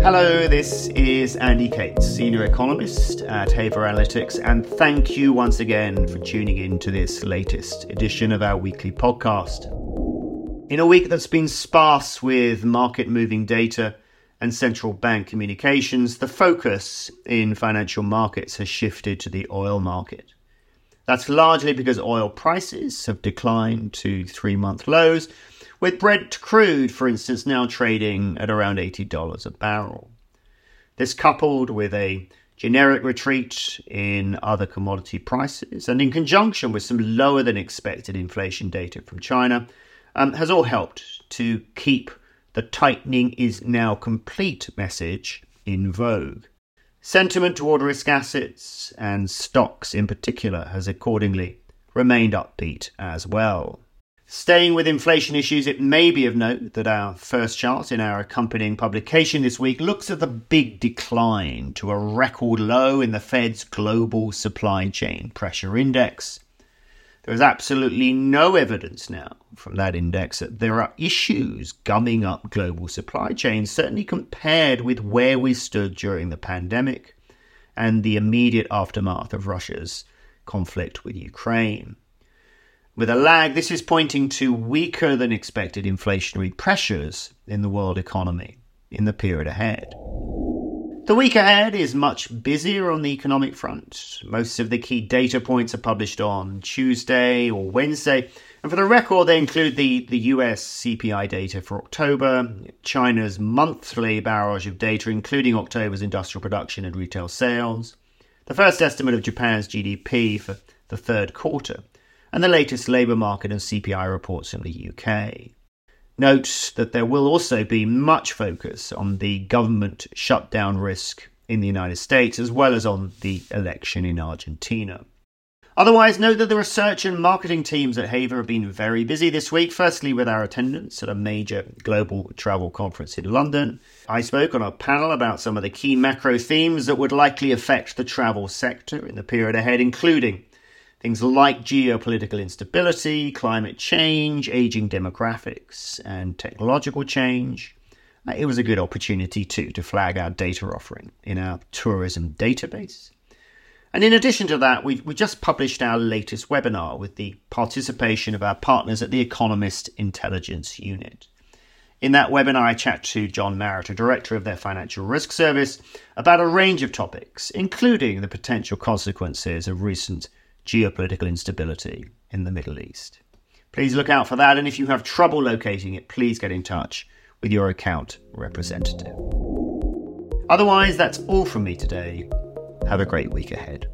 Hello, this is Andy Cates, Senior Economist at Haver Analytics, and thank you once again for tuning in to this latest edition of our weekly podcast. In a week that's been sparse with market moving data and central bank communications, the focus in financial markets has shifted to the oil market. That's largely because oil prices have declined to three month lows with Brent crude, for instance, now trading at around $80 a barrel. This coupled with a generic retreat in other commodity prices and in conjunction with some lower than expected inflation data from China um, has all helped to keep the tightening is now complete message in vogue. Sentiment toward risk assets and stocks in particular has accordingly remained upbeat as well. Staying with inflation issues, it may be of note that our first chart in our accompanying publication this week looks at the big decline to a record low in the Fed's global supply chain pressure index. There is absolutely no evidence now from that index that there are issues gumming up global supply chains, certainly compared with where we stood during the pandemic and the immediate aftermath of Russia's conflict with Ukraine. With a lag, this is pointing to weaker than expected inflationary pressures in the world economy in the period ahead. The week ahead is much busier on the economic front. Most of the key data points are published on Tuesday or Wednesday. And for the record, they include the, the US CPI data for October, China's monthly barrage of data, including October's industrial production and retail sales, the first estimate of Japan's GDP for the third quarter, and the latest labour market and CPI reports from the UK. Note that there will also be much focus on the government shutdown risk in the United States as well as on the election in Argentina. Otherwise, note that the research and marketing teams at Haver have been very busy this week. Firstly, with our attendance at a major global travel conference in London. I spoke on a panel about some of the key macro themes that would likely affect the travel sector in the period ahead, including Things like geopolitical instability, climate change, aging demographics, and technological change. Uh, it was a good opportunity too to flag our data offering in our tourism database. And in addition to that, we we just published our latest webinar with the participation of our partners at the Economist Intelligence Unit. In that webinar, I chat to John Marrett, a director of their financial risk service, about a range of topics, including the potential consequences of recent geopolitical instability in the Middle East. Please look out for that, and if you have trouble locating it, please get in touch with your account representative. Otherwise, that's all from me today. Have a great week ahead.